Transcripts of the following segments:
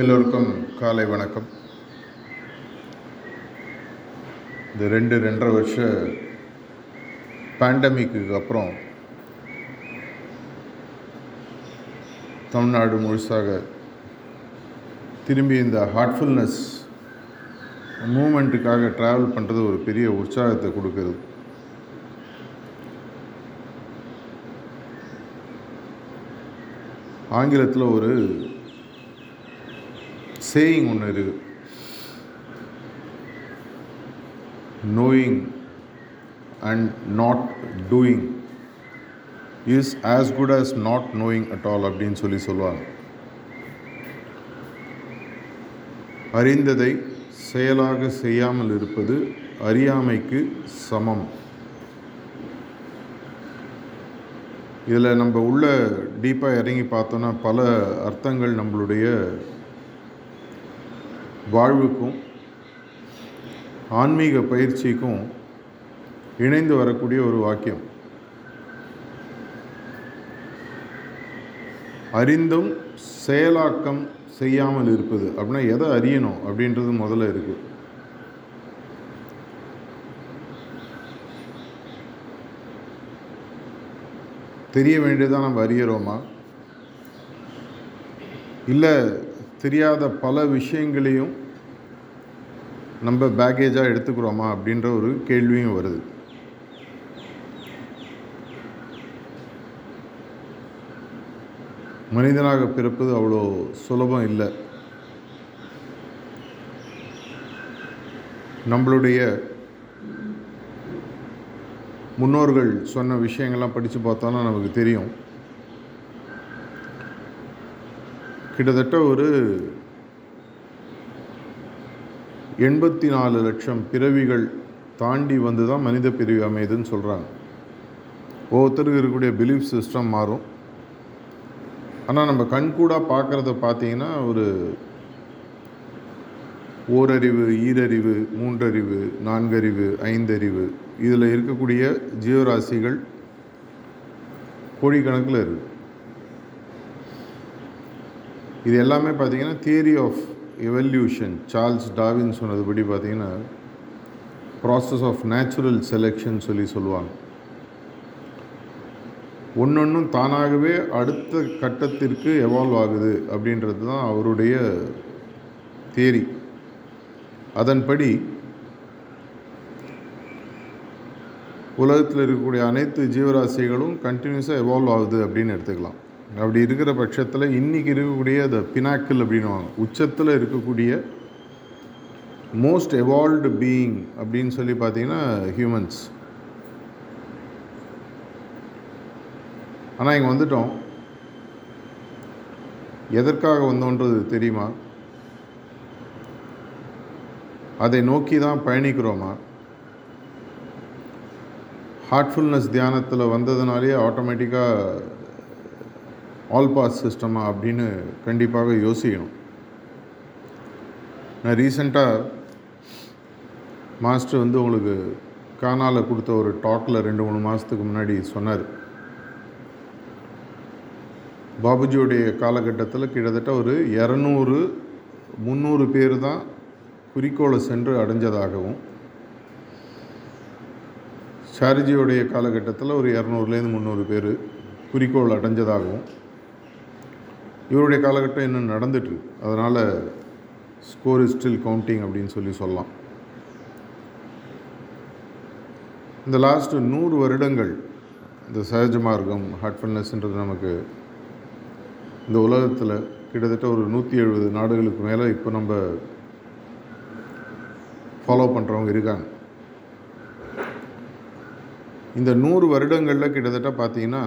எல்லோருக்கும் காலை வணக்கம். இந்த ரெண்டு ரெண்டரை வருஷ பேண்டமிக்கு அப்புறம் தமிழ்நாடு முழுசாக திரும்பி இந்த ஹார்ட்ஃபுல்னஸ் மூமெண்ட்டுக்காக ட்ராவல் பண்ணுறது ஒரு பெரிய உற்சாகத்தை கொடுக்குறது ஆங்கிலத்தில் ஒரு சேயிங் ஒன்று இருக்குது knowing and not doing is as good as not knowing at all அப்படின்னு சொல்லி சொல்லுவாங்க. அறிந்ததை செயலாக செய்யாமல் இருப்பது அறியாமைக்கு சமம். இதில் நம்ம உள்ள டீப்பாக இறங்கி பார்த்தோன்னா பல அர்த்தங்கள் நம்மளுடைய வாழ்வுக்கும் ஆன்மீக பயிற்சிக்கும் இணைந்து வரக்கூடிய ஒரு வாக்கியம். அறிந்தும் செயலாக்கம் செய்யாமல் இருப்பது. அப்படின்னா எதை அறியணும்? அப்படின்றது முதல்ல இருக்குது தெரிய வேண்டியதான் நம்ம அறியறோமா? இல்லை தெரியாத பல விஷயங்களையும் நம்ம பேக்கேஜாக எடுத்துக்கிறோமா அப்படின்ற ஒரு கேள்வியும் வருது. மனிதனாக பிறப்பது அவ்வளோ சுலபம் இல்லை. நம்மளுடைய முன்னோர்கள் சொன்ன விஷயங்கள்லாம் படித்து பார்த்தோன்னா நமக்கு தெரியும். கிட்டத்தட்ட ஒரு எண்பத்தி நாலு லட்சம் பிறவிகள் தாண்டி வந்து தான் மனித பிறவி அமையுதுன்னு சொல்கிறாங்க ஒவ்வொருத்தருக்கு இருக்கக்கூடிய பிலீஃப் சிஸ்டம் மாறும். ஆனால் நம்ம கண்கூடாக பார்க்குறத பார்த்தீங்கன்னா ஒரு ஓரறிவு ஈரறிவு மூன்றறிவு நான்கறிவு ஐந்தறிவு இதில் இருக்கக்கூடிய ஜீவராசிகள் கோடிக்கணக்கில் இருக்குது இது எல்லாமே பார்த்தீங்கன்னா theory of evolution Charles Darwin சொன்னதுபடி பார்த்திங்கன்னா ப்ராசஸ் ஆஃப் நேச்சுரல் செலெக்ஷன் சொல்லி சொல்லுவாங்க. ஒன்றொன்றும் தானாகவே அடுத்த கட்டத்திற்கு எவால்வ் ஆகுது அப்படின்றது தான் அவருடைய தேரி அதன்படி உலகத்தில் இருக்கக்கூடிய அனைத்து ஜீவராசிகளும் கண்டினியூஸாக எவால்வ் ஆகுது அப்படின்னு எடுத்துக்கலாம். அப்படி இருக்கிற பட்சத்தில் இன்றைக்கி இருக்கக்கூடிய த பினாக்கிள் அப்படின்வாங்க உச்சத்தில் இருக்கக்கூடிய மோஸ்ட் எவால்வ்டு பீயிங் அப்படின்னு சொல்லி பார்த்தீங்கன்னா ஹியூமன்ஸ் ஆனால் இங்கே வந்துட்டோம். எதற்காக வந்தோன்றது தெரியுமா? அதை நோக்கி தான் பயணிக்கிறோமா? ஹார்ட்ஃபுல்னஸ் தியானத்தில் வந்ததுனாலே ஆட்டோமேட்டிக்காக ஆல் பாஸ் சிஸ்டமா அப்படின்னு கண்டிப்பாக யோசிக்கணும். நான் ரீசண்டாக மாஸ்டர் வந்து உங்களுக்கு கானாவில் கொடுத்த ஒரு டாக்கில் ரெண்டு மூணு மாதத்துக்கு முன்னாடி சொன்னார். பாபுஜியோடைய காலகட்டத்தில் கிட்டத்தட்ட ஒரு இரநூறு முந்நூறு பேர் தான் குறிக்கோளை சென்று அடைஞ்சதாகவும் சாரிஜியோடைய காலகட்டத்தில் ஒரு இரநூறுலேருந்து முந்நூறு பேர் குறிக்கோள் அடைஞ்சதாகவும் இவருடைய காலகட்டம் இன்னும் நடந்துட்டுருக்கு அதனால் ஸ்கோர் இஸ் ஸ்டில் கவுண்டிங் அப்படின்னு சொல்லி சொல்லலாம். இந்த லாஸ்ட்டு நூறு வருடங்கள் இந்த சகஜ மார்க்கம் ஹார்ட்ஃபுல்னஸ்ன்றது நமக்கு இந்த உலகத்தில் கிட்டத்தட்ட ஒரு நூற்றி எழுபது நாடுகளுக்கு மேலே இப்போ நம்ம ஃபாலோ பண்ணுறவங்க இருக்காங்க. இந்த நூறு வருடங்களில் கிட்டத்தட்ட பார்த்தீங்கன்னா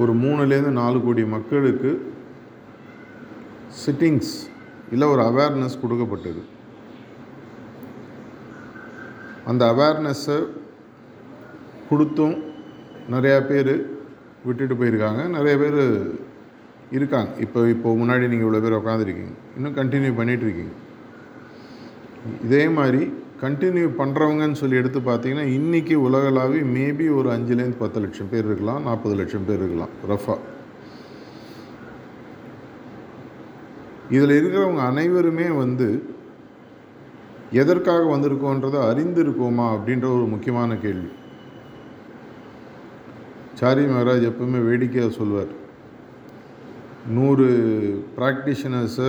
ஒரு மூணுலேருந்து நாலு கோடி மக்களுக்கு சிட்டிங்ஸ் இல்லை ஒரு அவேர்னஸ் கொடுக்கப்பட்டது. அந்த அவேர்னஸை கொடுத்தும் நிறையா பேர் விட்டுட்டு போயிருக்காங்க. நிறைய பேர் இருக்காங்க. இப்போ இப்போ முன்னாடி நீங்கள் இவ்வளோ பேர் உட்காந்துருக்கீங்க இன்னும் கண்டினியூ பண்ணிகிட்ருக்கீங்க இதே மாதிரி கண்டினியூ பண்ணுறவங்கன்னு சொல்லி எடுத்து பார்த்தீங்கன்னா இன்றைக்கி உலகளாவி மேபி ஒரு அஞ்சுலேருந்து பத்து லட்சம் பேர் இருக்கலாம் நாற்பது லட்சம் பேர் இருக்கலாம் ரஃபா இதில் இருக்கிறவங்க அனைவருமே வந்து எதற்காக வந்திருக்கோன்றதை அறிந்திருக்கோமா அப்படின்ற ஒரு முக்கியமான கேள்வி. சாரி மகராஜ் எப்பவுமே வேடிக்கையாக சொல்வார். நூறு ப்ராக்டிஷனர்ஸு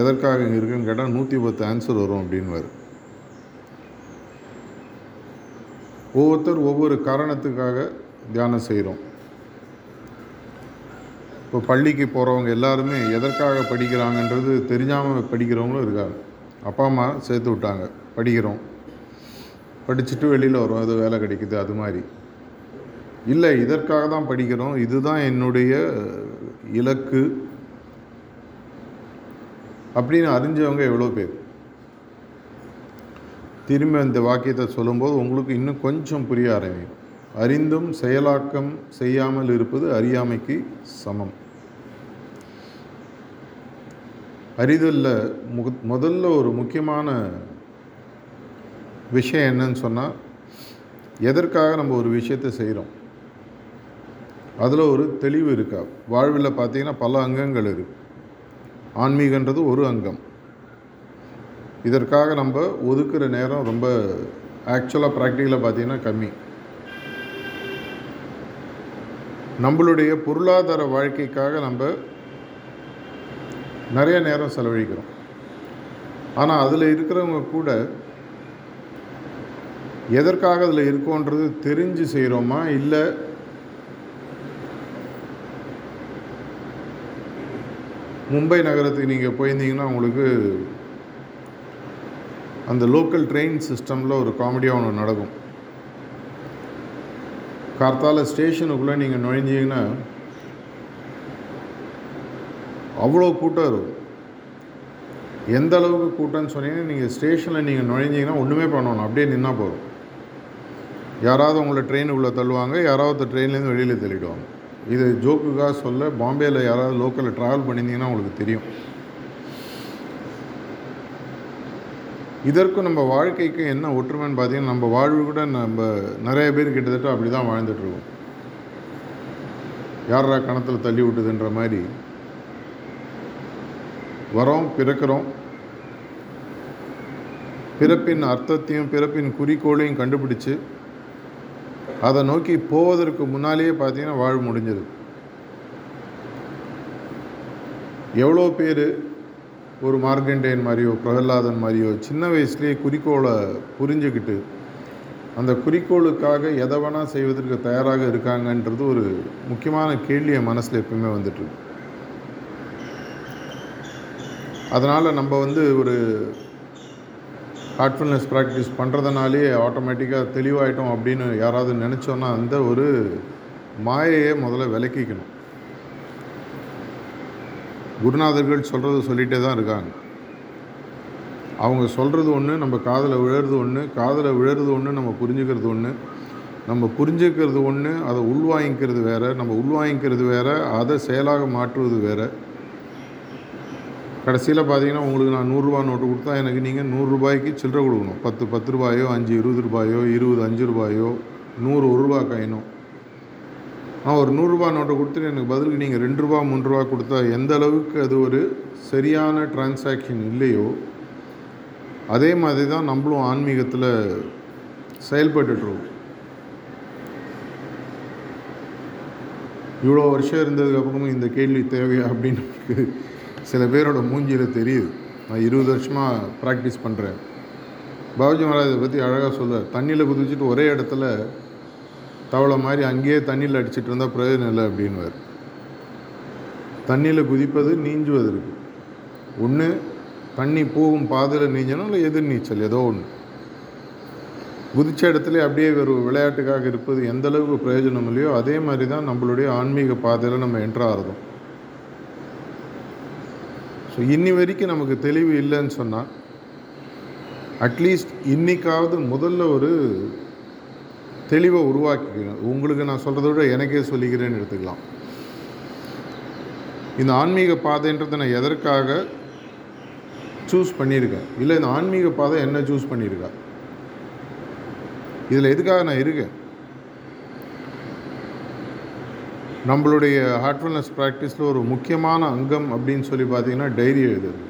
எதற்காக இங்கே இருக்குன்னு கேட்டால் நூற்றி பத்து ஆன்சர் வரும் அப்படின்வார் ஒவ்வொருத்தர் ஒவ்வொரு காரணத்துக்காக தியானம் செய்கிறோம். இப்போ பள்ளிக்கு போகிறவங்க எல்லாருமே எதற்காக படிக்கிறாங்கன்றது தெரிஞ்சாமல் படிக்கிறவங்களும் இருக்காங்க. அப்பா அம்மா சேர்த்து விட்டாங்க படிக்கிறோம். படிச்சுட்டு வெளியில் வரோம் ஏதோ வேலை கிடைக்குது அது மாதிரி. இல்லை இதற்காக தான் படிக்கிறோம். இதுதான் என்னுடைய இலக்கு அப்படின்னு அறிஞ்சவங்க எவ்வளோ பேர்? திரும்பி அந்த வாக்கியத்தை சொல்லும்போது உங்களுக்கு இன்னும் கொஞ்சம் புரிய ஆரம்பிக்கும். அறிந்தும் செயலாக்கம் செய்யாமல் இருப்பது அறியாமைக்கு சமம். அறிதலில் முக முதல்ல ஒரு முக்கியமான விஷயம் என்னன்னு சொன்னால் எதற்காக நம்ம ஒரு விஷயத்தை செய்கிறோம் அதில் ஒரு தெளிவு இருக்கா? வாழ்வில் பார்த்தீங்கன்னா பல அங்கங்கள் இருக்குது ஆன்மீகன்றது ஒரு அங்கம். இதற்காக நம்ம ஒதுக்குற நேரம் ரொம்ப ஆக்சுவலாக ப்ராக்டிக்கலாக பார்த்தீங்கன்னா கம்மி. நம்மளுடைய பொருளாதார வாழ்க்கைக்காக நம்ம நிறைய நேரம் செலவழிக்கிறோம். ஆனால் அதில் இருக்கிறவங்க கூட எதற்காக அதில் இருக்கோன்றது தெரிஞ்சு செய்கிறோமா இல்லை மும்பை நகரத்துக்கு நீங்கள் போயிருந்தீங்கன்னா உங்களுக்கு அந்த லோக்கல் ட்ரெயின் சிஸ்டமில் ஒரு காமெடியாக ஒன்று நடக்கும். கார்த்தால ஸ்டேஷனுக்குள்ளே நீங்கள் நுழைஞ்சிங்கன்னா அவ்வளோ கூட்டம் இருக்கும். எந்த அளவுக்கு கூட்டம்னு சொன்னீங்கன்னா நீங்கள் ஸ்டேஷனில் நீங்கள் நுழைஞ்சிங்கன்னா ஒன்றுமே பண்ணணும் அப்படியே நின்னா போதும். யாராவது உங்களை ட்ரெயினுக்குள்ளே தள்ளுவாங்க யாராவது ட்ரெயின்லேருந்து வெளியில் தள்ளிடுவாங்க. இது ஜோக்குக்காக சொல்ல பாம்பேயில் யாராவது லோக்கலில் ட்ராவல் பண்ணியிருந்தீங்கன்னா உங்களுக்கு தெரியும். இதற்கும் நம்ம வாழ்க்கைக்கு என்ன ஒற்றுமைன்னு பார்த்தீங்கன்னா நம்ம வாழ்வு கூட நம்ம நிறைய பேர் கிட்டத்தட்ட அப்படி தான் வாழ்ந்துட்டுருக்கோம் யாரா கணத்தில் தள்ளி விட்டுதுன்ற மாதிரி. வரோம் பிறக்கிறோம். பிறப்பின் அர்த்தத்தையும் பிறப்பின் குறிக்கோளையும் கண்டுபிடிச்சு அதை நோக்கி போவதற்கு முன்னாலேயே பார்த்தீங்கன்னா வாழ்வு முடிஞ்சது எவ்வளோ பேர் ஒரு மார்க்கண்டேயன் மாதிரியோ பிரகலாதன் மாதிரியோ சின்ன வயசுலேயே குறிக்கோளை புரிஞ்சுக்கிட்டு அந்த குறிக்கோளுக்காக எதை வேணால் செய்வதற்கு தயாராக இருக்காங்கன்றது ஒரு முக்கியமான கேள்வி என் மனசில் எப்பவுமே வந்துட்டுருக்கு அதனால் நம்ம வந்து ஒரு ஹார்ட்ஃபுல்னஸ் ப்ராக்டிஸ் பண்ணுறதுனாலே ஆட்டோமேட்டிக்காக தெளிவாயிட்டோம் அப்படின்னு யாராவது நினச்சோன்னா அந்த ஒரு மாயையை முதல்ல விளக்கிக்கணும் குருநாதர்கள் சொல்கிறது சொல்லிகிட்டே தான் இருக்காங்க. அவங்க சொல்கிறது ஒன்று நம்ம காதில் விழுறது ஒன்று காதில் விழுறது ஒன்று நம்ம புரிஞ்சுக்கிறது ஒன்று நம்ம புரிஞ்சுக்கிறது ஒன்று அதை உள்வாங்கிக்கிறது வேறு நம்ம உள்வாங்கிக்கிறது வேறு அதை செயலாக மாற்றுவது வேறு. கடைசியில் பார்த்தீங்கன்னா உங்களுக்கு நான் நூறுரூவா நோட்டு கொடுத்தா எனக்கு நீங்கள் நூறுரூபாய்க்கு சில்லறை கொடுக்கணும். பத்து பத்து ரூபாயோ அஞ்சு இருபது ரூபாயோ இருபது அஞ்சு ரூபாயோ நூறு ஒரு ரூபா காயினும் நான் ஒரு நூறுரூபா நோட்டை கொடுத்துட்டு எனக்கு பதிலுக்கு நீங்கள் ரெண்டு ரூபா மூணு ரூபா கொடுத்தா எந்த அளவுக்கு அது ஒரு சரியான டிரான்சாக்ஷன் இல்லையோ அதே மாதிரி தான் நம்மளும் ஆன்மீகத்தில் செயல்பட்டுட்ருக்கோம் இவ்வளோ வருஷம் இருந்ததுக்கப்புறமும் இந்த கேள்வி தேவையா அப்படின்னு எனக்கு சில பேரோட மூஞ்சியில் தெரியுது. நான் இருபது வருஷமாக ப்ராக்டிஸ் பண்ணுறேன் பாபுஜி மகாராஜை பற்றி அழகாக சொல்ல தண்ணியில் குதிச்சுட்டு ஒரே இடத்துல தவளை மாதிரி அங்கேயே தண்ணியில் அடிச்சிட்டு இருந்தால் பிரயோஜனம் இல்லை அப்படின்வார் தண்ணியில் குதிப்பது நீஞ்சுவதற்கு ஒன்று தண்ணி போகும் பாதையில் நீஞ்சணும் இல்லை எதிர் நீச்சல் ஏதோ ஒன்று குதிச்ச இடத்துல அப்படியே ஒரு விளையாட்டுக்காக இருப்பது எந்த அளவுக்கு பிரயோஜனம் இல்லையோ அதே மாதிரி தான் நம்மளுடைய ஆன்மீக பாதையில் நம்ம என்ட்ரு ஸோ இன்னி வரைக்கும் நமக்கு தெளிவு இல்லைன்னு சொன்னால் அட்லீஸ்ட் இன்னைக்காவது முதல்ல ஒரு தெளிவை உருவாக்கிக்கணும் உங்களுக்கு நான் சொல்கிறத விட எனக்கே சொல்லிக்கிறேன்னு எடுத்துக்கலாம். இந்த ஆன்மீக பாதைன்றதை நான் எதற்காக சூஸ் பண்ணியிருக்கேன்? இல்லை இந்த ஆன்மீக பாதை என்ன சூஸ் பண்ணியிருக்கா? இதில் எதுக்காக நான் இருக்கேன்? நம்மளுடைய ஹார்ட்ஃபுல்னஸ் ப்ராக்டிஸில் ஒரு முக்கியமான அங்கம் அப்படின்னு சொல்லி பார்த்தீங்கன்னா டைரி எழுதுறது.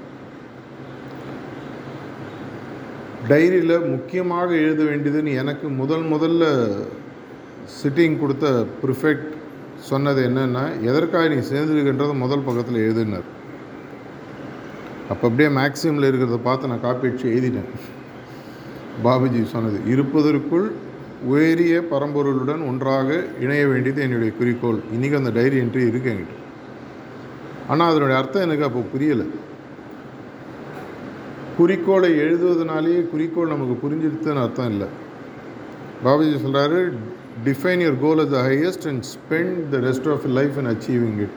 டைரியில் முக்கியமாக எழுத வேண்டியதுன்னு எனக்கு முதல் முதல்ல சிட்டிங் கொடுத்த ப்ரிஃபெக்ட் சொன்னது என்னென்னா எதற்காக நீ சேர்ந்துருக்கின்றத முதல் பக்கத்தில் எழுதுனார் அப்போ அப்படியே மேக்ஸிமில் இருக்கிறத பார்த்து நான் காப்பி அடிச்சு எழுதினேன் பாபுஜி சொன்னது இருப்பதற்குள் உயரிய பரம்பொருளுடன் ஒன்றாக இணைய வேண்டியது என்னுடைய குறிக்கோள். இன்றைக்கி அந்த டைரி என்ட்ரி இருக்கு என்கிட்ட. ஆனால் அதனுடைய அர்த்தம் எனக்கு அப்போ புரியலை. குறிக்கோளை எழுதுவதனாலேயே குறிக்கோள் நமக்கு புரிஞ்சிருத்துன்னு அர்த்தம் இல்லை. பாபாஜி சொல்கிறாரு define your goal as the highest and spend the rest of life and achieving it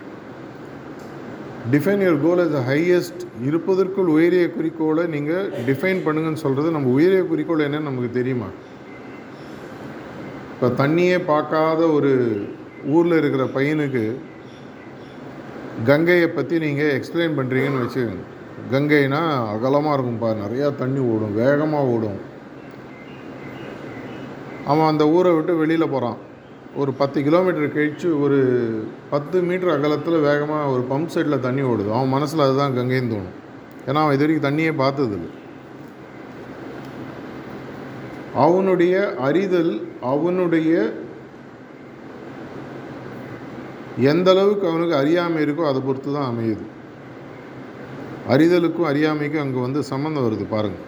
define your goal as the highest இருப்பதற்குள் உயரிய குறிக்கோளை நீங்கள் டிஃபைன் பண்ணுங்கன்னு சொல்கிறது நம்ம உயரிய குறிக்கோள் என்னன்னு நமக்கு தெரியுமா? இப்போ தண்ணியே பார்க்காத ஒரு ஊரில் இருக்கிற பையனுக்கு கங்கையை பற்றி நீங்கள் எக்ஸ்பிளைன் பண்ணுறீங்கன்னு வச்சுக்கோங்க. கங்கைனா அகலமாக இருக்கும்ப்பா நிறையா தண்ணி ஓடும் வேகமாக ஓடும். அவன் அந்த ஊரை விட்டு வெளியில் போகிறான் ஒரு பத்து கிலோமீட்டர் கழித்து ஒரு பத்து மீட்டர் அகலத்தில் வேகமாக ஒரு பம்ப் செட்டில் தண்ணி ஓடுது. அவன் மனசில் அதுதான் கங்கைன்னு தோணும். ஏன்னா அவன் இது வரைக்கும் தண்ணியே பார்த்ததில்லை அவனுடைய அறிதல் அவனுடைய எந்த அளவுக்கு அவனுக்கு அறியாமல் இருக்கோ அதை பொறுத்து தான் அமையுது. அறிதலுக்கும் அறியாமைக்கும் அங்கே வந்து சம்மந்தம் வருது பாருங்கள்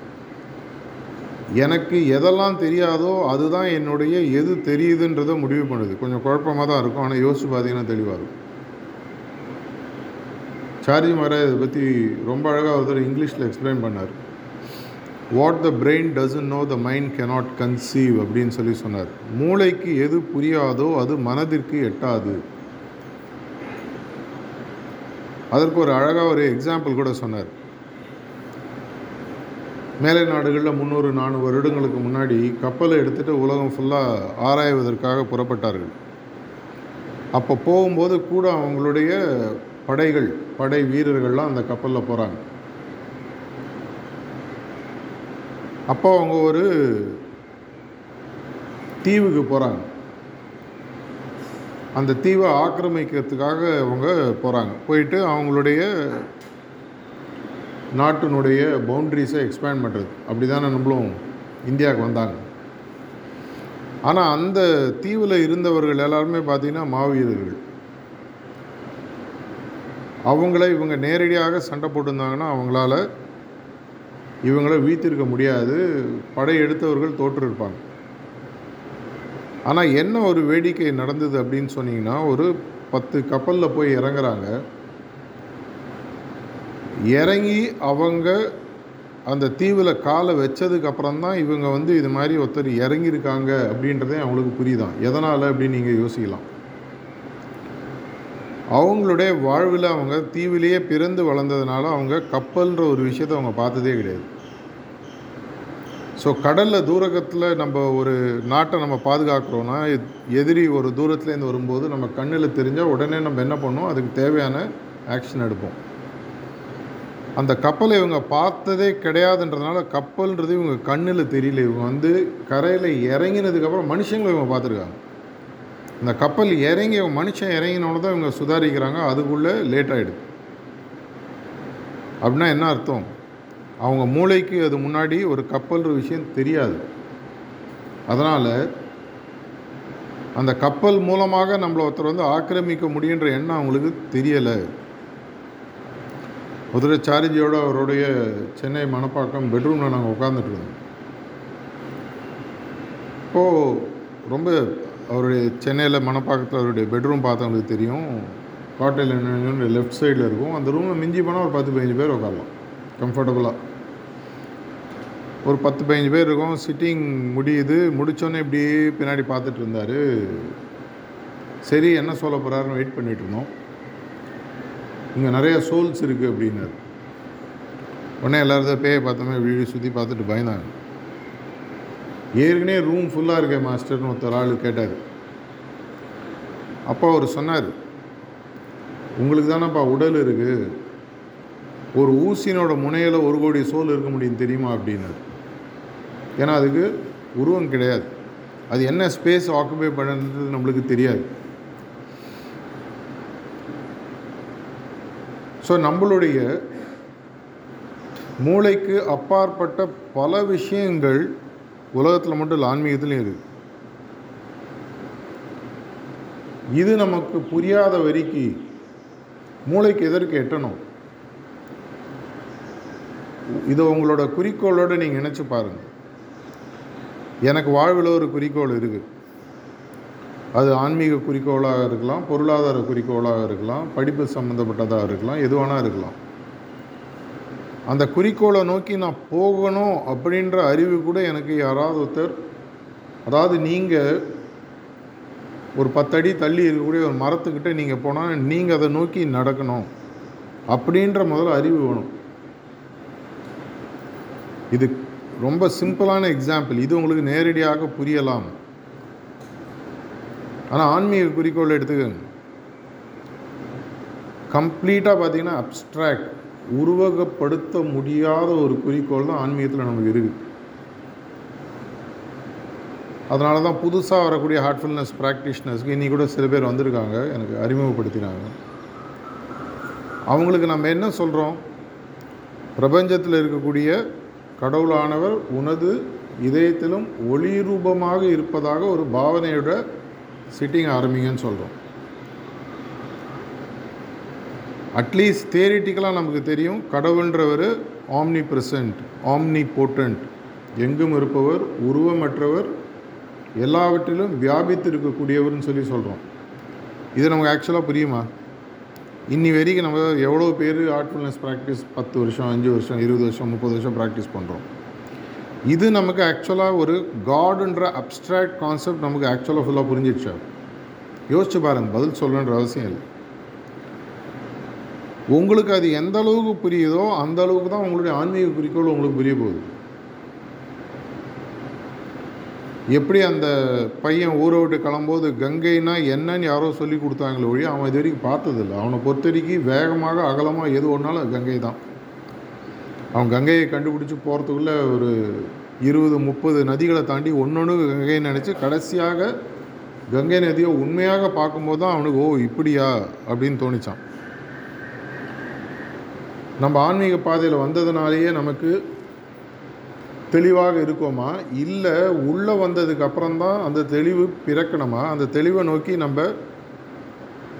எனக்கு எதெல்லாம் தெரியாதோ அதுதான் என்னுடைய எது தெரியுதுன்றதை முடிவு பண்ணுது. கொஞ்சம் குழப்பமாக தான் இருக்கும் ஆனால் யோசிச்சு பார்த்தீங்கன்னா தெளிவாக இருக்கும். சார்ஜி மகாராஜ் இதை பற்றி ரொம்ப அழகாக ஒருத்தர் இங்கிலீஷில் எக்ஸ்பிளைன் பண்ணார். What the brain doesn't know the mind cannot conceive அப்படின்னு சொல்லி சொன்னார். மூளைக்கு எது புரியாதோ அது மனதிற்கு எட்டாது. அதற்கு ஒரு அழகாக ஒரு எக்ஸாம்பிள் கூட சொன்னார். மேலை நாடுகளில் முந்நூறு நானூறு வருடங்களுக்கு முன்னாடி கப்பலை எடுத்துகிட்டு உலகம் ஃபுல்லாக ஆராய்வதற்காக புறப்பட்டார்கள். அப்போ போகும்போது கூட அவங்களுடைய படைகள் படை வீரர்கள்லாம் அந்த கப்பலில் போகிறாங்க அப்போ அவங்க ஒரு தீவுக்கு போகிறாங்க அந்த தீவை ஆக்கிரமிக்கிறதுக்காக அவங்க போகிறாங்க போயிட்டு அவங்களுடைய நாட்டினுடைய பவுண்ட்ரிஸை எக்ஸ்பேண்ட் பண்ணுறது அப்படி தானே நம்மளும் இந்தியாவுக்கு வந்தாங்க. ஆனால் அந்த தீவில் இருந்தவர்கள் எல்லாருமே பார்த்திங்கன்னா மாவீரர்கள். அவங்கள இவங்க நேரடியாக சண்டை போட்டிருந்தாங்கன்னா அவங்களால இவங்கள வீத்திருக்க முடியாது. படையெடுத்தவர்கள் தோற்றிருப்பாங்க. ஆனால் என்ன ஒரு வேடிக்கை நடந்தது அப்படின்னு சொன்னீங்கன்னா ஒரு பத்து கப்பலில் போய் இறங்குறாங்க. இறங்கி அவங்க அந்த தீவில் காலை வச்சதுக்கப்புறம் தான் இவங்க வந்து இது மாதிரி ஒருத்தர் இறங்கியிருக்காங்க அப்படின்றதே அவங்களுக்கு புரியுதான். எதனால் அப்படின்னு நீங்கள் யோசிக்கலாம். அவங்களுடைய வாழ்வில் அவங்க தீவிலேயே பிறந்து வளர்ந்ததுனால அவங்க கப்பல்ன்ற ஒரு விஷயத்தை அவங்க பார்த்ததே கிடையாது. ஸோ கடலில் தூரகத்தில் நம்ம ஒரு நாட்டை நம்ம பாதுகாக்கிறோன்னா எதிரி ஒரு தூரத்துலேருந்து வரும்போது நம்ம கண்ணில் தெரிஞ்சால் உடனே நம்ம என்ன பண்ணுவோம்? அதுக்கு தேவையான ஆக்ஷன் எடுப்போம். அந்த கப்பலை இவங்க பார்த்ததே கிடையாதுன்றதுனால கப்பல்ன்றது இவங்க கண்ணில் தெரியல. இவங்க வந்து கரையில் இறங்கினதுக்கப்புறம் மனுஷங்களை இவங்க பார்த்துருக்காங்க. இந்த கப்பல் இறங்கி இவங்க மனுஷன் இறங்கினோட தான் இவங்க சுதாரிக்கிறாங்க. அதுக்குள்ளே லேட் ஆகிடுது அப்படின்னா என்ன அர்த்தம்? அவங்க மூளைக்கு அது முன்னாடி ஒரு கப்பல்ன்ற விஷயம் தெரியாது. அதனால் அந்த கப்பல் மூலமாக நம்மளை ஒருத்தர் வந்து ஆக்கிரமிக்க முடியுன்ற எண்ணம் அவங்களுக்கு தெரியலை. மதுரை சாரிஜியோட அவருடைய சென்னை மணப்பாக்கம் பெட்ரூமில் நாங்கள் உட்காந்துட்டு இருந்தோம். இப்போது ரொம்ப அவருடைய சென்னையில் மணப்பாக்கத்தில் அவருடைய பெட்ரூம் பார்த்தவங்களுக்கு தெரியும். காட்டையில் என்ன லெஃப்ட் சைடில் இருக்கும். அந்த ரூமில் மிஞ்சி போனால் ஒரு பத்து பதினஞ்சு பேர் உட்காரலாம். கம்ஃபர்டபுளாக ஒரு பத்து பதினஞ்சு பேர் இருக்கும். சிட்டிங் முடியுது. முடித்தோன்னே இப்படியே பின்னாடி பார்த்துட்டு இருந்தார். சரி என்ன சொல்ல போகிறாருன்னு வெயிட் பண்ணிகிட்டு இருந்தோம். இங்கே நிறைய சோல்ஸ் இருக்குது அப்படின்னாரு. உடனே எல்லாரும் பேயை பார்த்தோமே வீடு சுற்றி பார்த்துட்டு பயந்தாங்க. ஏற்கனவே ரூம் ஃபுல்லாக இருக்கே மாஸ்டர்னு ஒருத்தர் ஆள் கேட்டார். அப்போ அவர் சொன்னார் உங்களுக்கு தானேப்பா உடல் இருக்குது ஒரு ஊசினோட முனையில் ஒரு கோடி சோல் இருக்க முடியும் தெரியுமா? அப்படின்னாரு. ஏன்னா அதுக்கு உருவம் கிடையாது. அது என்ன ஸ்பேஸ் ஆக்குபை பண்ணுறது நம்மளுக்கு தெரியாது. ஸோ நம்மளுடைய மூளைக்கு அப்பாற்பட்ட பல விஷயங்கள் உலகத்தில் மட்டும் இல்லை ஆன்மீகத்துலேயும் இருக்குது இது நமக்கு புரியாத வரைக்கு மூளைக்கு எதற்கு எட்டணும்? இதை உங்களோட குறிக்கோளோடு நீங்கள் நினச்சி பாருங்கள் எனக்கு வாழ்வில் ஒரு குறிக்கோள் இருக்குது. அது ஆன்மீக குறிக்கோளாக இருக்கலாம் பொருளாதார குறிக்கோளாக இருக்கலாம் படிப்பு சம்மந்தப்பட்டதாக இருக்கலாம் எதுவானா இருக்கலாம். அந்த குறிக்கோளை நோக்கி நான் போகணும் அப்படின்ற அறிவு கூட எனக்கு யாராவது ஒருத்தர் அதாவது நீங்கள் ஒரு பத்தடி தள்ளி இருக்கக்கூடிய ஒரு மரத்துக்கிட்ட நீங்கள் போனால் நீங்கள் அதை நோக்கி நடக்கணும் அப்படின்ற முதல்ல அறிவு வேணும். இது ரொம்ப சிம்பிளான எக்ஸாம்பிள் இது உங்களுக்கு நேரடியாக புரியலாம். ஆனால் ஆன்மீக குறிக்கோள் எடுத்துக்கோங்க. கம்ப்ளீட்டாக பார்த்தீங்கன்னா அப்ட்ராக்ட் உருவகப்படுத்த முடியாத ஒரு குறிக்கோள் தான் ஆன்மீகத்தில் நமக்கு இருக்குது அதனால தான் புதுசாக வரக்கூடிய ஹார்ட்ஃபுல்னஸ் ப்ராக்டிஷனர்ஸ்க்கு இன்றைக்கி கூட சில பேர் வந்திருக்காங்க. எனக்கு அறிமுகப்படுத்தினாங்க. அவங்களுக்கு நம்ம என்ன சொல்கிறோம் பிரபஞ்சத்தில் இருக்கக்கூடிய கடவுளானவர் உனது இதயத்திலும் ஒளி ரூபமாக இருப்பதாக ஒரு பாவனையோட சிட்டிங் ஆரம்பிங்கன்னு சொல்கிறோம் அட்லீஸ்ட் தேரிட்டிக்கலாக நமக்கு தெரியும் கடவுள்ன்றவர் ஆம்னி பிரசன்ட் ஆம்னி போட்டன்ட் எங்கும் இருப்பவர் உருவமற்றவர் எல்லாவற்றிலும் வியாபித்து இருக்கக்கூடியவர்னு சொல்லி சொல்கிறோம் இது நமக்கு ஆக்சுவலாக புரியுமா? இன்னி வரைக்கும் நம்ம எவ்வளோ பேர் ஆர்ட்ஃபுல்னஸ் ப்ராக்டிஸ் பத்து வருஷம் அஞ்சு வருஷம் இருபது வருஷம் முப்பது வருஷம் ப்ராக்டிஸ் பண்ணுறோம் இது நமக்கு ஆக்சுவலாக ஒரு காடுன்ற அப்ட்ராக்ட் கான்செப்ட் நமக்கு ஆக்சுவலாக ஃபுல்லாக புரிஞ்சிடுச்சா? யோசிச்சு பாருங்கள் பதில் சொல்லணுன்ற அவசியம் இல்லை. உங்களுக்கு அது எந்த அளவுக்கு புரியுதோ அந்த அளவுக்கு தான் உங்களுடைய ஆன்மீக குறிக்கோள் உங்களுக்கு புரிய போகுது. எப்படி அந்த பையன் ஊரை விட்டு கிளம்போது கங்கைன்னா என்னன்னு யாரோ சொல்லி கொடுத்தாங்களே ஒழிய அவன் இது வரைக்கும் பார்த்ததில்ல. அவனை பொறுத்த வரைக்கும் வேகமாக அகலமாக எது ஒன்றாலும் கங்கை தான். அவன் கங்கையை கண்டுபிடிச்சி போகிறதுக்குள்ளே ஒரு இருபது முப்பது நதிகளை தாண்டி ஒன்று கங்கையை நினச்சி கடைசியாக கங்கை நதியை உண்மையாக பார்க்கும்போது தான் அவனுக்கு ஓ இப்படியா? அப்படின்னு தோணிச்சான். நம்ம ஆன்மீக பாதையில் வந்ததுனாலேயே நமக்கு தெளிவாக இருக்கோமா? இல்லை உள்ளே வந்ததுக்கு அப்புறம்தான் அந்த தெளிவு பிறக்கணுமா? அந்த தெளிவை நோக்கி நம்ம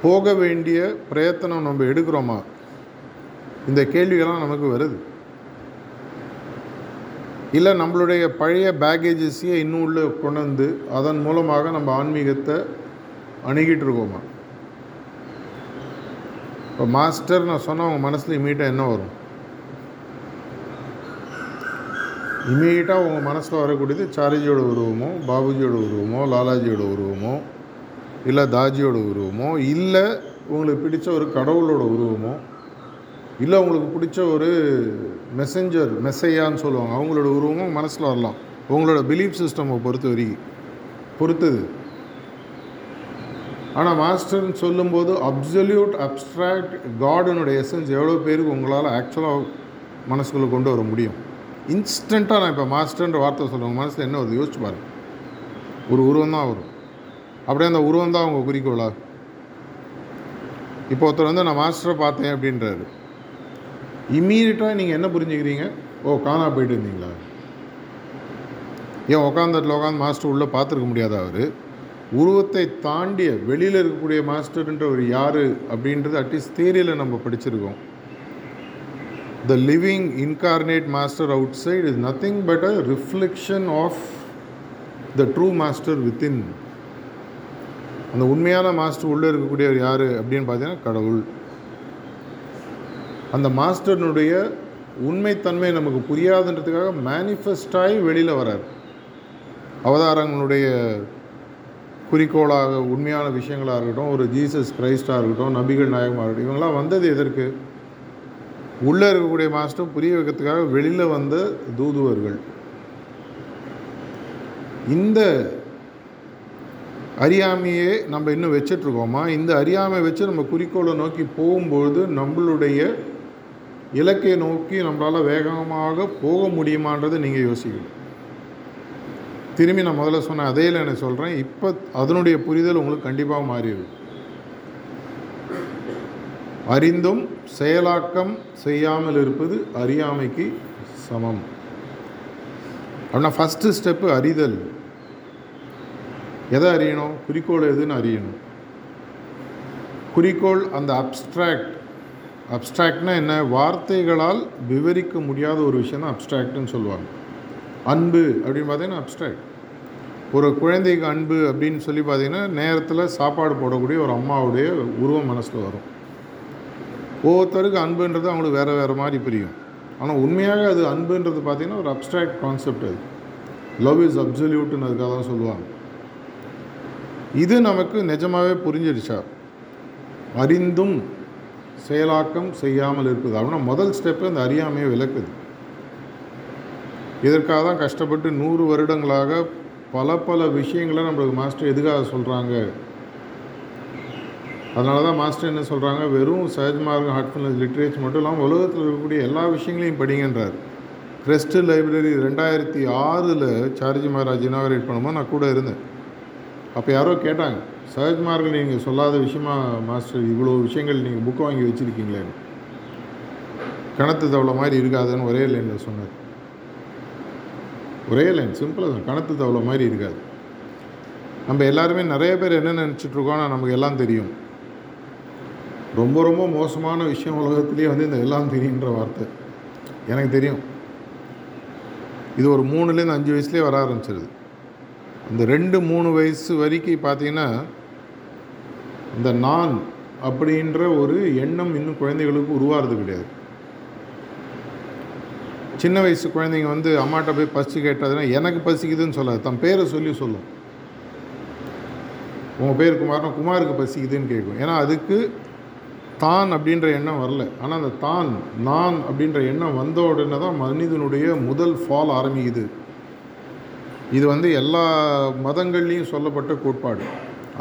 போக வேண்டிய பிரயத்தனம் நம்ம எடுக்கிறோமா? இந்த கேள்விகள்லாம் நமக்கு வருது. இல்லை நம்மளுடைய பழைய பேகேஜஸையே இன்னும் உள்ளே கொண்டு வந்து அதன் மூலமாக நம்ம ஆன்மீகத்தை அணுகிட்டு இருக்கோமா? இப்போ மாஸ்டர் நான் சொன்னால் அவங்க மனசில் மீட்டாக என்ன வரும்? இமீடியட்டாக உங்கள் மனசில் வரக்கூடியது சாரிஜியோட உருவமோ பாபுஜியோட உருவமோ லாலாஜியோட உருவமோ இல்லை தாஜியோட உருவமோ இல்லை உங்களுக்கு பிடிச்ச ஒரு கடவுளோட உருவமோ இல்லை உங்களுக்கு பிடிச்ச ஒரு மெசஞ்சர் மெஸ்ஸையான்னு சொல்லுவாங்க அவங்களோட உருவமும் மனசில் வரலாம். உங்களோட பிலீஃப் சிஸ்டம்மை பொறுத்த வரைக்கும் பொறுத்தது. ஆனால் மாஸ்டர்னு சொல்லும்போது அப்சல்யூட் அப்ட்ராக்ட் காடனுடைய எசன்ஸ் எவ்வளோ பேருக்கு உங்களால் ஆக்சுவலாக மனசுக்குள்ளே கொண்டு வர முடியும்? இன்ஸ்டண்ட்டாக நான் இப்போ மாஸ்டர்ன்ற வார்த்தை சொல்லுவாங்க மனசில் என்ன வருது? யோசிச்சு பாருங்க. ஒரு உருவம் தான் வரும். அப்படியே அந்த உருவம் தான் அவங்க குறிக்கோளா? இப்போ ஒருத்தர் வந்து நான் மாஸ்டரை பார்த்தேன் அப்படின்றாரு. இம்மீடியட்டாக நீங்கள் என்ன புரிஞ்சுக்கிறீங்க? ஓ காணா போயிட்டு இருந்தீங்களா? ஏன் உட்காந்துட்டில் உட்காந்து மாஸ்டர் உள்ளே பார்த்துருக்க முடியாத அவர்? உருவத்தை தாண்டிய வெளியில் இருக்கக்கூடிய மாஸ்டர்ன்ற ஒரு யார் அப்படின்றது அட்லீஸ்ட் தேரியில் நம்ம படிச்சிருக்கோம். The living incarnate master outside is nothing but a reflection of the true master within அந்த உண்மையான மாஸ்டர் உள்ளே இருக்கக்கூடியவர் யார் அப்படின்னு பார்த்தீங்கன்னா கடவுள். அந்த மாஸ்டர்னுடைய உண்மைத்தன்மை நமக்கு புரியாதுன்றதுக்காக மேனிஃபெஸ்டாகி வெளியில் வரார் அவதாரங்களுடைய குறிக்கோளாக உண்மையான விஷயங்களாக இருக்கட்டும் ஒரு ஜீசஸ் கிரைஸ்டாக இருக்கட்டும் நபிகள் நாயகமாக இருக்கட்டும் இவங்களாம் வந்தது எதற்கு? உள்ளே இருக்கக்கூடிய மாஸ்டர் புரிய வைக்கிறதுக்காக வெளியில் வந்த தூதுவர்கள். இந்த அறியாமையே நம்ம இன்னும் வச்சிட்ருக்கோமா? இந்த அறியாமை வச்சு நம்ம குறிக்கோளை நோக்கி போகும்பொழுது நம்மளுடைய இலக்கை நோக்கி நம்மளால் வேகமாக போக முடியுமான்றதை நீங்கள் யோசிக்கணும். திரும்பி நான் முதல்ல சொன்ன அதே எனக்கு சொல்கிறேன் இப்போ அதனுடைய புரிதல் உங்களுக்கு கண்டிப்பாக மாறிடும் அறிந்தும் செயலாக்கம் செய்யாமல் இருப்பது அறியாமைக்கு சமம். அப்படின்னா ஃபஸ்ட்டு ஸ்டெப்பு அறிதல். எதை அறியணும்? குறிக்கோள் எதுன்னு அறியணும். குறிக்கோள் அந்த அப்ஸ்ட்ராக்ட் அப்ஸ்ட்ராக்ட்னா என்ன? வார்த்தைகளால் விவரிக்க முடியாத ஒரு விஷயம் தான் அப்ஸ்ட்ராக்ட்னு சொல்லுவாங்க. அன்பு அப்படின்னு பார்த்தீங்கன்னா அப்ஸ்ட்ராக்ட் ஒரு குழந்தைக்கு அன்பு அப்படின்னு சொல்லி பார்த்தீங்கன்னா நேரத்தில் சாப்பாடு போடக்கூடிய ஒரு அம்மாவுடைய உருவம் மனசில் வரும். ஒவ்வொருத்தருக்கு அன்புன்றது அவங்களுக்கு வேறு வேறு மாதிரி புரியும். ஆனால் உண்மையாக அது அன்புன்றது பார்த்திங்கன்னா ஒரு அப்ட்ராக்ட் கான்செப்ட் அது. லவ் இஸ் அப்சல்யூட்னு அதுக்காக தான் சொல்லுவாங்க. இது நமக்கு நிஜமாகவே புரிஞ்சிடுச்சா? அறிந்தும் செயலாக்கம் செய்யாமல் இருப்பது அப்படின்னா முதல் ஸ்டெப்பு அந்த அறியாமையை விளக்குது. இதற்காக தான் கஷ்டப்பட்டு நூறு வருடங்களாக பல பல விஷயங்களை நம்மளுக்கு மாஸ்டர் எதுக்காக சொல்கிறாங்க அதனால தான் மாஸ்டர் என்ன சொல்கிறாங்க வெறும் சஹஜ்மார்க் ஹார்ட்ஃபுல்னஸ் லிட்ரேச்சர் மட்டும் இல்லாமல் உலகத்தில் இருக்கக்கூடிய எல்லா விஷயங்களையும் படிங்கன்றார். கிறிஸ்ட் லைப்ரரி ரெண்டாயிரத்தி ஆறில் சார்ஜி மகாராஜ் இனாகரேட் பண்ணும்போது நான் கூட இருந்தேன். அப்போ யாரோ கேட்டாங்க சஹஜ்மார்கள் நீங்கள் சொல்லாத விஷயமா மாஸ்டர் இவ்வளோ விஷயங்கள் நீங்கள் புக் வாங்கி வச்சுருக்கீங்களேன்னு கணத்து தவளை மாதிரி இருக்காதுன்னு ஒரே லைனில் சொன்னார். ஒரே லைன் சிம்பிளாக தான் கணத்து தவளை மாதிரி இருக்காது. நம்ம எல்லாருமே நிறைய பேர் என்ன நினச்சிட்ருக்கோம் நமக்கு எல்லாம் தெரியும். ரொம்ப ரொம்ப மோசமான விஷயம் உலகத்துலேயே வந்து இந்த எல்லாம் தெரியுன்ற வார்த்தை. எனக்கு தெரியும். இது ஒரு மூணுலேருந்து அஞ்சு வயசுலேயே வர ஆரம்பிச்சிருது. இந்த ரெண்டு மூணு வயசு வரைக்கும் பார்த்தீங்கன்னா இந்த நான் அப்படின்ற ஒரு எண்ணம் இன்னும் குழந்தைகளுக்கு உருவாகிறது கிடையாது. சின்ன வயசு குழந்தைங்க வந்து அம்மாட்ட போய் பசி கேட்டதுன்னா எனக்கு பசிக்குதுன்னு சொல்லாது. தன் பேரை சொல்லி சொல்லும் உங்கள் பேர் குமார்னா குமாருக்கு பசிக்குதுன்னு கேட்கும். ஏன்னா அதுக்கு தான் அப்படின்ற எண்ணம் வரல. ஆனால் அந்த தான் நான் அப்படின்ற எண்ணம் வந்த உடனே தான் மனிதனுடைய முதல் ஃபால் ஆரம்பிக்குது. இது வந்து எல்லா மதங்கள்லேயும் சொல்லப்பட்ட கோட்பாடு.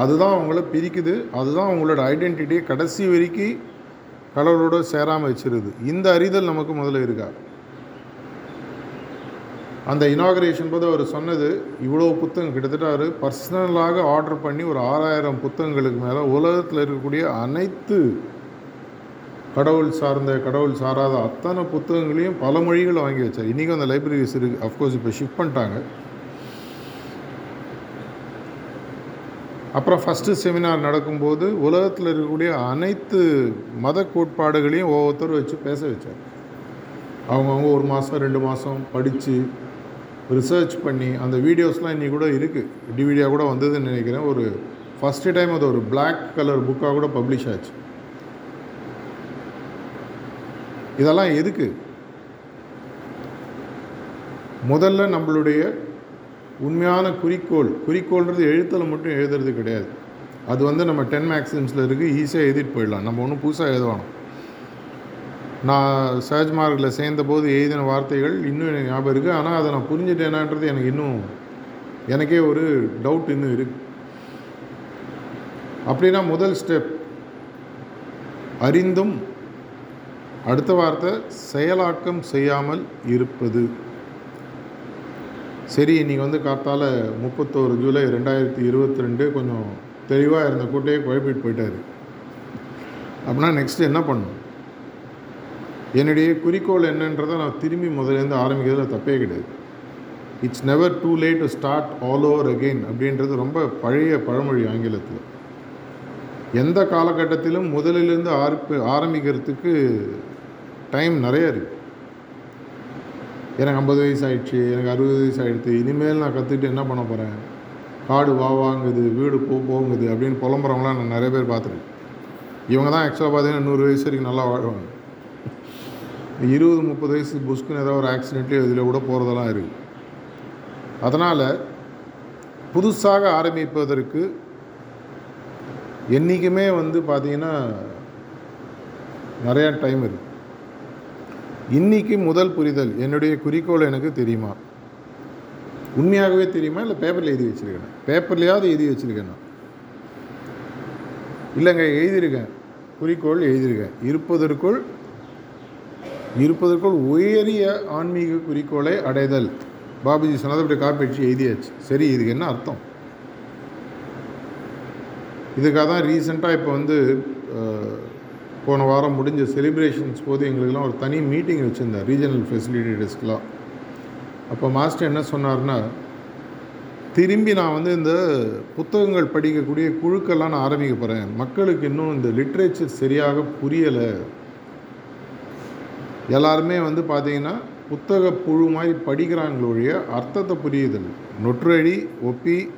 அதுதான் அவங்கள பிரிக்குது. அதுதான் அவங்களோட ஐடென்டிட்டியை கடைசி வரைக்கும் கடவுளோட சேராமல் வச்சிருது. இந்த அறிதல் நமக்கு முதல்ல இருக்கா? அந்த இனாகரேஷன் போது அவர் சொன்னது இவ்வளோ புத்தகம் கிட்டத்தட்ட அவர் பர்சனலாக ஆர்டர் பண்ணி ஒரு ஆறாயிரம் புத்தகங்களுக்கு மேலே உலகத்தில் இருக்கக்கூடிய அனைத்து கடவுள் சார்ந்த கடவுள் சாராத அத்தனை புத்தகங்களையும் பல மொழிகள் வாங்கி வச்சார். இன்றைக்கும் அந்த லைப்ரரிஸ் இருக்குது அஃப்கோர்ஸ் இப்போ ஷிஃப்ட் பண்ணிட்டாங்க. அப்புறம் ஃபஸ்ட்டு செமினார் நடக்கும்போது உலகத்தில் இருக்கக்கூடிய அனைத்து மத கோட்பாடுகளையும் ஒவ்வொருத்தரும் வச்சு பேச வச்சார். அவங்கவுங்க ஒரு மாதம் ரெண்டு மாதம் படித்து ரிசர்ச் பண்ணி அந்த வீடியோஸ்லாம் இன்றைக்கி கூட இருக்குது டிவிடியாக கூட வந்ததுன்னு நினைக்கிறேன். ஒரு ஃபஸ்ட்டு டைம் அது ஒரு பிளாக் கலர் புக்காக கூட பப்ளிஷ் ஆச்சு. இதெல்லாம் எதுக்கு? முதல்ல நம்மளுடைய உண்மையான குறிக்கோள் குறிக்கோள்ன்றது எழுத்தில் மட்டும் எழுதுறது கிடையாது. அது வந்து நம்ம டென் மேக்ஸிம்ஸில் இருக்குது ஈஸியாக எழுதிட்டு போயிடலாம். நம்ம ஒன்றும் புதுசாக எழுதணும் நான் சஹஜ்மார்கில் சேர்ந்தபோது எழுதின வார்த்தைகள் இன்னும் எனக்கு ஞாபகம் இருக்குது ஆனால் அதை நான் புரிஞ்சுட்டேனான்றது எனக்கு இன்னும் எனக்கே ஒரு டவுட் இன்னும் இருக்குது அப்படின்னா முதல் ஸ்டெப் அறிந்தும் அடுத்த வார்த்தை செயலாக்கம் செய்யாமல் இருப்பது. சரி இன்றைக்கி வந்து காத்தால் முப்பத்தோரு ஜூலை ரெண்டாயிரத்தி இருபத்தி ரெண்டு கொஞ்சம் தெளிவாக இருந்த கூட்டையே குழப்பிட்டு போயிட்டார். அப்படின்னா நெக்ஸ்ட்டு என்ன பண்ணணும் என்னுடைய குறிக்கோள் என்னன்றதை நான் திரும்பி முதலேருந்து ஆரம்பிக்கிறதுல தப்பே கிடையாது. It's never too late to start all over again அப்படின்றது ரொம்ப பழைய பழமொழி ஆங்கிலத்தில். எந்த காலகட்டத்திலும் முதலிலிருந்து ஆரம்பி ஆரம்பிக்கிறதுக்கு டைம் நிறைய இருக்குது எனக்கு ஐம்பது வயசு ஆயிடுச்சு எனக்கு அறுபது வயசு ஆகிடுச்சு இனிமேல் நான் கற்றுக்கிட்டு என்ன பண்ண போகிறேன் காடு வா வாங்குது வீடு போ போங்குது அப்படின்னு புலம்புறவங்களாம் நான் நிறைய பேர் பார்த்துருக்கேன். இவங்க தான் ஆக்சுவலாக பார்த்தீங்கன்னா நூறு வயசு வரைக்கும் நல்லா வாழ்வாங்க. இருபது முப்பது வயசு புஷ்குன்னு ஏதோ ஒரு ஆக்சிடென்ட்லேயோ இதில் கூட போகிறதெல்லாம் இருக்குது அதனால் புதுசாக ஆரம்பிப்பதற்கு என்றைக்குமே வந்து பார்த்திங்கன்னா நிறையா டைம் இருக்குது இன்றைக்கி முதல் புரிதல். என்னுடைய குறிக்கோள் எனக்கு தெரியுமா? உண்மையாகவே தெரியுமா? இல்லை பேப்பரில் எழுதி வச்சுருக்கேன்? பேப்பர்லையாவது எழுதி வச்சுருக்கேன்? இல்லைங்க எழுதியிருக்கேன். குறிக்கோள் எழுதியிருக்கேன். இருப்பதற்குள் இருப்பதற்குள் உயரிய ஆன்மீக குறிக்கோளை அடைதல். பாபுஜி சொன்னதை அப்படி காப்பி அடிச்சு எழுதியாச்சு. சரி இதுக்கு என்ன அர்த்தம்? இதுக்காக தான் ரீசெண்டாக இப்போ வந்து போன வாரம் முடிஞ்ச செலிப்ரேஷன்ஸ் போது எங்களுக்கெல்லாம் ஒரு தனி மீட்டிங் வச்சுருந்தேன் ரீஜனல் ஃபெசிலிட்டேட்டர்ஸ்க்கெலாம் அப்போ மாஸ்டர் என்ன சொன்னார்னா திரும்பி நான் வந்து இந்த புத்தகங்கள் படிக்கக்கூடிய குழுக்கெல்லாம் நான் ஆரம்பிக்க போகிறேன் மக்களுக்கு இன்னும் இந்த லிட்ரேச்சர் சரியாக புரியலை. எல்லாருமே வந்து பார்த்தீங்கன்னா புத்தக புழு மாதிரி படிக்கிறாங்களே அர்த்தத்தை புரியுதல் நொற்றழி ஒப்பி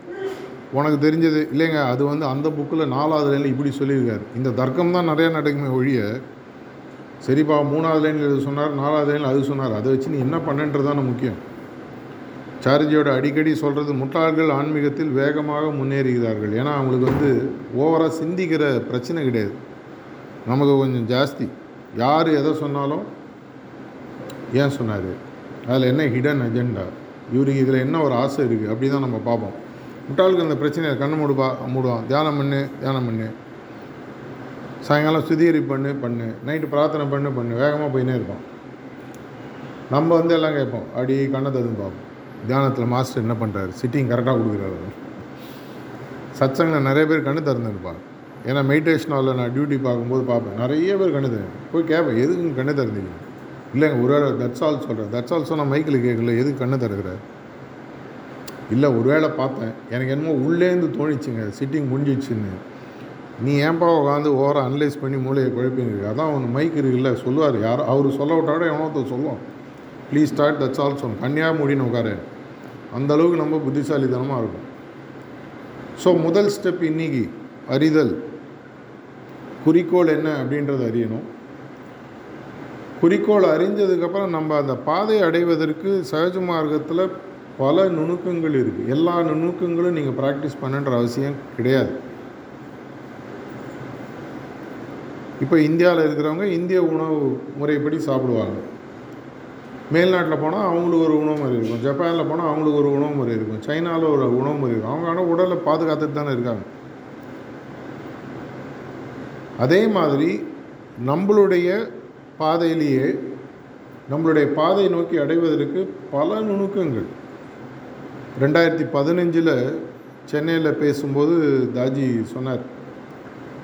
உனக்கு தெரிஞ்சது. இல்லைங்க அது வந்து அந்த புக்கில் நாலாவது லைனில் இப்படி சொல்லியிருக்காரு. இந்த தர்க்கம் தான் நிறையா நடக்குமே ஒழிய சரிப்பா மூணாவது லைனில் இது சொன்னார் நாலாவது லைனில் அது சொன்னார். அதை வச்சு நீ என்ன பண்ணுன்றது தானே முக்கியம். சார்ஜியோட அடிக்கடி சொல்கிறது முட்டாள்கள் ஆன்மீகத்தில் வேகமாக முன்னேறுகிறார்கள். ஏன்னா அவங்களுக்கு வந்து ஓவராக சிந்திக்கிற பிரச்சனை கிடையாது. நமக்கு கொஞ்சம் ஜாஸ்தி. யார் எதை சொன்னாலும் ஏன் சொன்னார்? அதில் என்ன ஹிடன் அஜெண்டா இவருக்கு இதில் என்ன ஒரு ஆசை இருக்குது அப்படி தான் நம்ம பார்ப்போம். முட்டாளுக்கு அந்த பிரச்சனையை கண்ணு மூடுப்பா மூடுவான். தியானம் பண்ணு தியானம் பண்ணு. சாயங்காலம் சுத்திகரி பண்ணு பண்ணு. நைட்டு பிரார்த்தனை பண்ணு பண்ணு. வேகமாக போயினே இருப்பான். நம்ம வந்து எல்லாம் கேட்போம். அடி கண்ணை ததுன்னு பார்ப்போம் தியானத்தில் மாஸ்டர் என்ன பண்ணுறாரு சிட்டிங் கரெக்டாக கொடுக்குறாரு சத்சங்கில் நிறைய பேர் கண்ணு திறந்துருப்பாங்க ஏன்னா மெடிடேஷன் ஹாலில் நான் டியூட்டி பார்க்கும்போது பார்ப்பேன். நிறைய பேர் கண்ணு திறந்து போய் கேட்பேன் எதுக்கு கண்ணு திறந்தீங்க? இல்லைங்க ஒரு தட்ஸ் ஆல் சொல்கிறேன் தட்ஸ் ஆல் சொன்னால் மைக்கில் கேட்கல. எதுக்கு கண்ணு திறக்கிறார் இல்லை ஒருவேளை பார்த்தேன். எனக்கு என்னமோ உள்ளேருந்து தோணிச்சுங்க. சிட்டிங் முடிஞ்சிச்சுன்னு நீ ஏன்பா உட்காந்து ஓரம் அனலைஸ் பண்ணி மூளையை குழப்பிங்க அதான் அவன் மைக் இருக்குல்ல சொல்லுவார். யார் அவர் சொல்ல விட்டாட எவனோ சொல்லுவோம் ப்ளீஸ் ஸ்டார்ட் தட்ஸ் ஆல் சொன்ன கன்னியாக முடின்னு உட்காரு அந்த அளவுக்கு நம்ம புத்திசாலித்தனமாக இருக்கும். ஸோ முதல் ஸ்டெப் இன்னைக்கு அறிதல். குறிக்கோள் என்ன அப்படின்றத அறியணும். குறிக்கோள் அறிஞ்சதுக்கப்புறம் நம்ம அந்த பாதையை அடைவதற்கு சகஜ மார்க்கத்தில் பல நுணுக்கங்கள் இருக்குது எல்லா நுணுக்கங்களும் நீங்கள் ப்ராக்டிஸ் பண்ணுன்ற அவசியம் கிடையாது. இப்போ இந்தியாவில் இருக்கிறவங்க இந்திய உணவு முறைப்படி சாப்பிடுவாங்க. மேல்நாட்டில் போனால் அவங்களுக்கு ஒரு உணவு முறை இருக்கும். ஜப்பானில் போனால் அவங்களுக்கு ஒரு உணவு முறை இருக்கும். சைனாவில் ஒரு உணவு முறை இருக்கும். அவங்க ஆனால் உடலை பாதுகாத்துட்டு தானே இருக்காங்க. அதே மாதிரி நம்மளுடைய பாதையிலேயே நம்மளுடைய பாதை நோக்கி அடைவதற்கு பல நுணுக்கங்கள். ரெண்டாயிரத்தி பதினஞ்சில் சென்னையில் பேசும்போது தாஜி சொன்னார்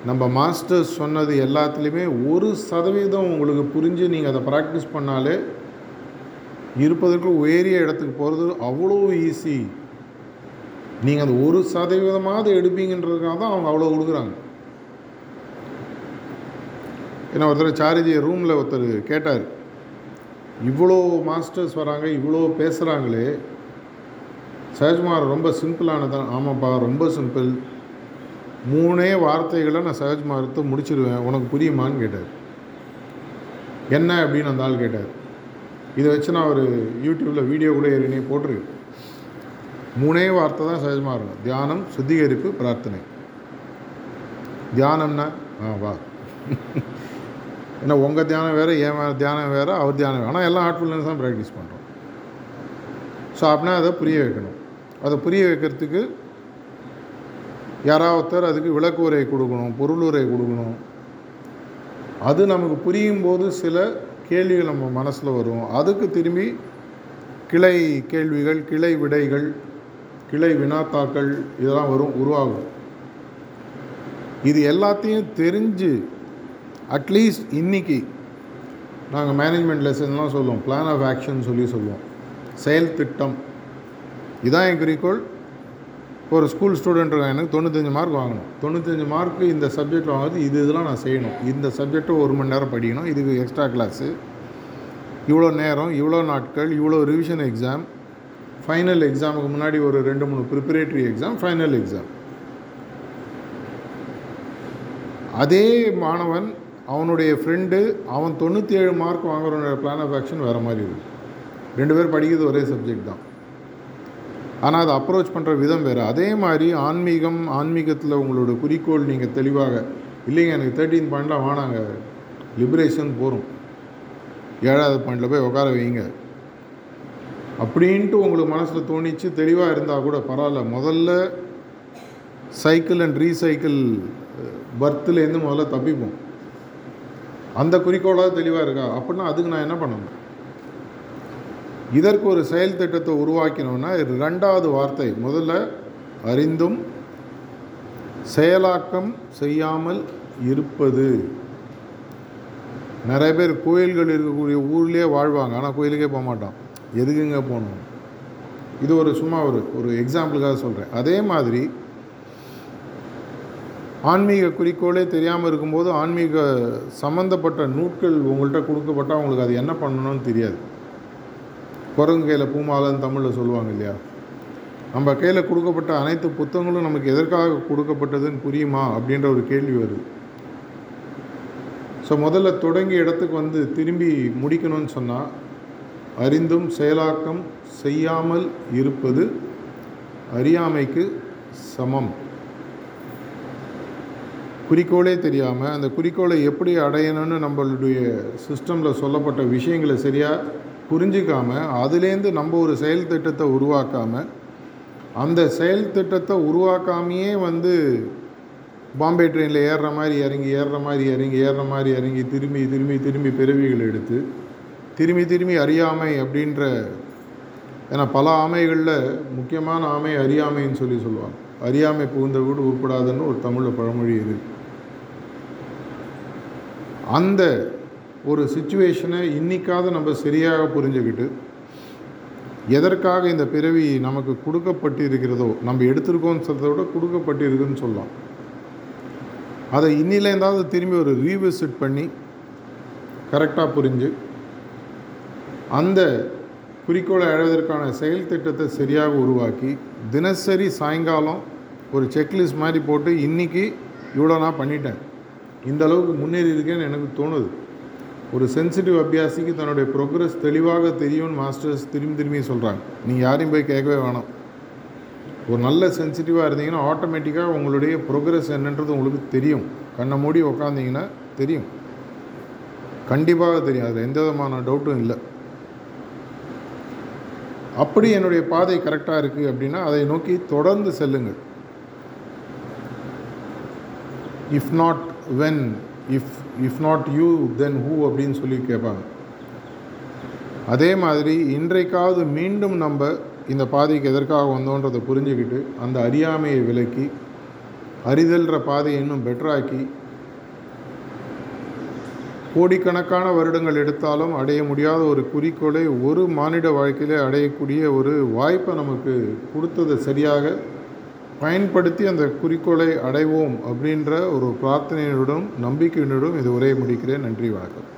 நம்ம மாஸ்டர்ஸ் சொன்னது எல்லாத்துலேயுமே ஒரு சதவீதம் உங்களுக்கு புரிஞ்சு நீங்கள் அதை ப்ராக்டிஸ் பண்ணாலே இருப்பதற்கு உயரிய இடத்துக்கு போகிறது அவ்வளோ ஈஸி நீங்கள் அந்த ஒரு சதவீதமாவது எடுப்பீங்கன்றதுக்காக தான் அவங்க அவ்வளோ கொடுக்குறாங்க. ஏன்னா ஒருத்தர் சாரிஜி ரூமில் ஒருத்தர் கேட்டார் இவ்வளோ மாஸ்டர்ஸ் வராங்க இவ்வளோ பேசுகிறாங்களே சஹஜ்குமார் ரொம்ப சிம்பிளானதான். ஆமாப்பா ரொம்ப சிம்பிள். மூணே வார்த்தைகளை நான் சஹஜ்குமாரத்தை முடிச்சிடுவேன் உனக்கு புரியுமான்னு கேட்டார். என்ன அப்படின்னு அந்த ஆள் கேட்டார். இதை வச்சு நான் ஒரு யூடியூப்பில் வீடியோ கூட ஏறினே போட்டிருக்கேன். மூணே வார்த்தை தான் சகஜமாக தியானம் சுத்திகரிப்பு பிரார்த்தனை. தியானம்னா ஆ வா. ஏன்னா உங்கள் தியானம் வேறு என் தியானம் வேறு அவர் தியானம் வேறு. ஆனால் எல்லாம் ஆர்ட்ஃபுல்னஸ் தான் ப்ராக்டிஸ் பண்ணுறோம் ஸோ அப்படின்னா அதை புரிய வைக்கணும். அதை புரிய வைக்கிறதுக்கு யாராவத்தர் அதுக்கு அதுக்கு விளக்குரை கொடுக்கணும் பொருளுரை கொடுக்கணும். அது நமக்கு புரியும் போது சில கேள்விகள் நம்ம மனசில் வரும். அதுக்கு திரும்பி கிளை கேள்விகள் கிளை விடைகள் கிளை வினாத்தாக்கள் இதெல்லாம் வரும் உருவாகும். இது எல்லாத்தையும் தெரிஞ்சு அட்லீஸ்ட் இன்னைக்கு நாங்கள் மேனேஜ்மெண்ட் லெசன்லாம் சொல்லுவோம். பிளான் ஆஃப் ஆக்ஷன் சொல்லி சொல்லுவோம். செயல் திட்டம். இதான் என் குறிக்கோள். ஒரு ஸ்கூல் ஸ்டூடெண்ட் இருக்கான் எனக்கு தொண்ணூத்தஞ்சு மார்க் வாங்கணும். தொண்ணூத்தஞ்சு மார்க்கு இந்த சப்ஜெக்ட் வாங்குறது இது இதெல்லாம் நான் செய்யணும். இந்த சப்ஜெக்ட்டை ஒரு மணி நேரம் படிக்கணும். இதுக்கு எக்ஸ்ட்ரா கிளாஸு இவ்வளோ நேரம் இவ்வளோ நாட்கள் இவ்வளோ ரிவிஷன் எக்ஸாம் ஃபைனல் எக்ஸாமுக்கு முன்னாடி ஒரு ரெண்டு மூணு ப்ரிப்பரேட்டரி எக்ஸாம் ஃபைனல் எக்ஸாம் அதே மாணவன் அவனுடைய ஃப்ரெண்டு அவன் தொண்ணூற்றி ஏழு மார்க் வாங்குறவனோட பிளான் ஆஃப் ஆக்ஷன் வேறு மாதிரி இருக்கும் ரெண்டு பேர் படிக்கிறது ஒரே சப்ஜெக்ட் தான். ஆனால் அதை அப்ரோச் பண்ணுற விதம் வேறு. அதே மாதிரி ஆன்மீகம் ஆன்மீகத்தில் உங்களோட குறிக்கோள் நீங்கள் தெளிவாக இல்லைங்க எனக்கு தேர்ட்டீன் பாயிண்ட்லாம் வானாங்க லிபரேஷன் போகிறோம் ஏழாவது பாயிண்டில் போய் உட்கார வைங்க. அப்படின்ட்டு உங்களுக்கு மனசில் தோணிச்சு தெளிவாக இருந்தால் கூட பரவாயில்ல. முதல்ல சைக்கிள் அண்ட் ரீசைக்கிள் பர்த்லேருந்து முதல்ல தப்பிப்போம். அந்த குறிக்கோளாக தெளிவாக இருக்கா? அப்படின்னா அதுக்கு நான் என்ன பண்ணணும்? இதற்கு ஒரு செயல் திட்டத்தை உருவாக்கினோம்னா இது ரெண்டாவது வார்த்தை. முதல்ல அறிந்தும் செயலாக்கம் செய்யாமல் இருப்பது. நிறைய பேர் கோயில்கள் இருக்கக்கூடிய ஊர்லேயே வாழ்வாங்க. ஆனால் கோயிலுக்கே போக மாட்டோம் எதுக்குங்க போகணும்? இது ஒரு சும்மா ஒரு ஒரு எக்ஸாம்பிளுக்காக சொல்கிறேன் அதே மாதிரி ஆன்மீக குறிக்கோளே தெரியாமல் இருக்கும்போது ஆன்மீக சம்மந்தப்பட்ட நூட்கள் உங்கள்கிட்ட கொடுக்கப்பட்டால் உங்களுக்கு அது என்ன பண்ணணும்னு தெரியாது. குரங்கு கையில் பூமாலன்னு தமிழில் சொல்லுவாங்க இல்லையா? நம்ம கையில் கொடுக்கப்பட்ட அனைத்து புத்தகங்களும் நமக்கு எதற்காக கொடுக்கப்பட்டதுன்னு புரியுமா அப்படின்ற ஒரு கேள்வி வருது. ஸோ முதல்ல தொடங்கிய இடத்துக்கு வந்து திரும்பி முடிக்கணும்னு சொன்னால் அறிந்தும் செயலாக்கம் செய்யாமல் இருப்பது அறியாமைக்கு சமம். குறிக்கோளே தெரியாமல் அந்த குறிக்கோளை எப்படி அடையணும்னு நம்மளுடைய சிஸ்டமில் சொல்லப்பட்ட விஷயங்களை சரியாக புரிஞ்சிக்காமல் அதுலேருந்து நம்ம ஒரு செயல் திட்டத்தை உருவாக்காமல் அந்த செயல் திட்டத்தை உருவாக்காமையே வந்து பாம்பே ட்ரெயினில் ஏறுற மாதிரி இறங்கி ஏறுற மாதிரி இறங்கி ஏறுற மாதிரி இறங்கி திரும்பி திரும்பி திரும்பி பிறவிகள் எடுத்து திரும்பி திரும்பி அறியாமை அப்படின்ற ஏன்னா பல ஆமைகளில் முக்கியமான ஆமை அறியாமைன்னு சொல்லி சொல்லுவாங்க. அறியாமை புகுந்த வீடு உருப்படாதுன்னு ஒரு தமிழில் பழமொழி இது. அந்த ஒரு சுச்சுவேஷனை இன்றைக்காவது நம்ம சரியாக புரிஞ்சுக்கிட்டு எதற்காக இந்த பிறவி நமக்கு கொடுக்கப்பட்டு இருக்கிறதோ நம்ம எடுத்திருக்கோம்னு சொல்கிறத விட கொடுக்கப்பட்டு இருக்குன்னு சொல்லலாம். அதை இன்னிலேருந்தாவது திரும்பி ஒரு ரீவிசிட் பண்ணி கரெக்டாக புரிஞ்சு அந்த குறிக்கோளை அடைவதற்கான செயல் திட்டத்தை சரியாக உருவாக்கி தினசரி சாயங்காலம் ஒரு செக்லிஸ்ட் மாதிரி போட்டு இன்றைக்கி இவ்வளோ நான் பண்ணிட்டேன். இந்த அளவுக்கு முன்னேறி இருக்கேன்னு எனக்கு தோணுது. ஒரு சென்சிட்டிவ் அபியாசிக்கு தன்னுடைய ப்ரோக்ரஸ் தெளிவாக தெரியும்னு மாஸ்டர்ஸ் திரும்பி திரும்பி சொல்கிறாங்க நீங்கள் யாரையும் போய் கேட்கவே வேணாம். ஒரு நல்ல சென்சிட்டிவாக இருந்தீங்கன்னா ஆட்டோமேட்டிக்காக உங்களுடைய ப்ரோக்ரஸ் என்னன்றது உங்களுக்கு தெரியும். கண்ணை மூடி உக்காந்தீங்கன்னா தெரியும். கண்டிப்பாக தெரியும். அதில் எந்த விதமான டவுட்டும் இல்லை. அப்படி என்னுடைய பாதை கரெக்டாக இருக்குது அப்படின்னா அதை நோக்கி தொடர்ந்து செல்லுங்கள். If not when if if not you then who அப்படின்னு சொல்லி கேட்பாங்க. அதே மாதிரி இன்றைக்காவது மீண்டும் நம்ம இந்த பாதைக்கு எதற்காக வந்தோன்றதை புரிஞ்சுக்கிட்டு அந்த அறியாமையை விலக்கி அறிதல்ற பாதையை இன்னும் பெட்டராக்கி கோடிக்கணக்கான வருடங்கள் எடுத்தாலும் அடைய முடியாத ஒரு குறிக்கோளை ஒரு மானிட வாழ்க்கையிலே அடையக்கூடிய ஒரு வாய்ப்பை நமக்கு கொடுத்ததை சரியாக பயன்படுத்தி அந்த குறிக்கோளை அடைவோம் அப்படின்ற ஒரு பிரார்த்தனையுடன் நம்பிக்கையுடன் இது உரையை முடிக்கிறேன். நன்றி வணக்கம்.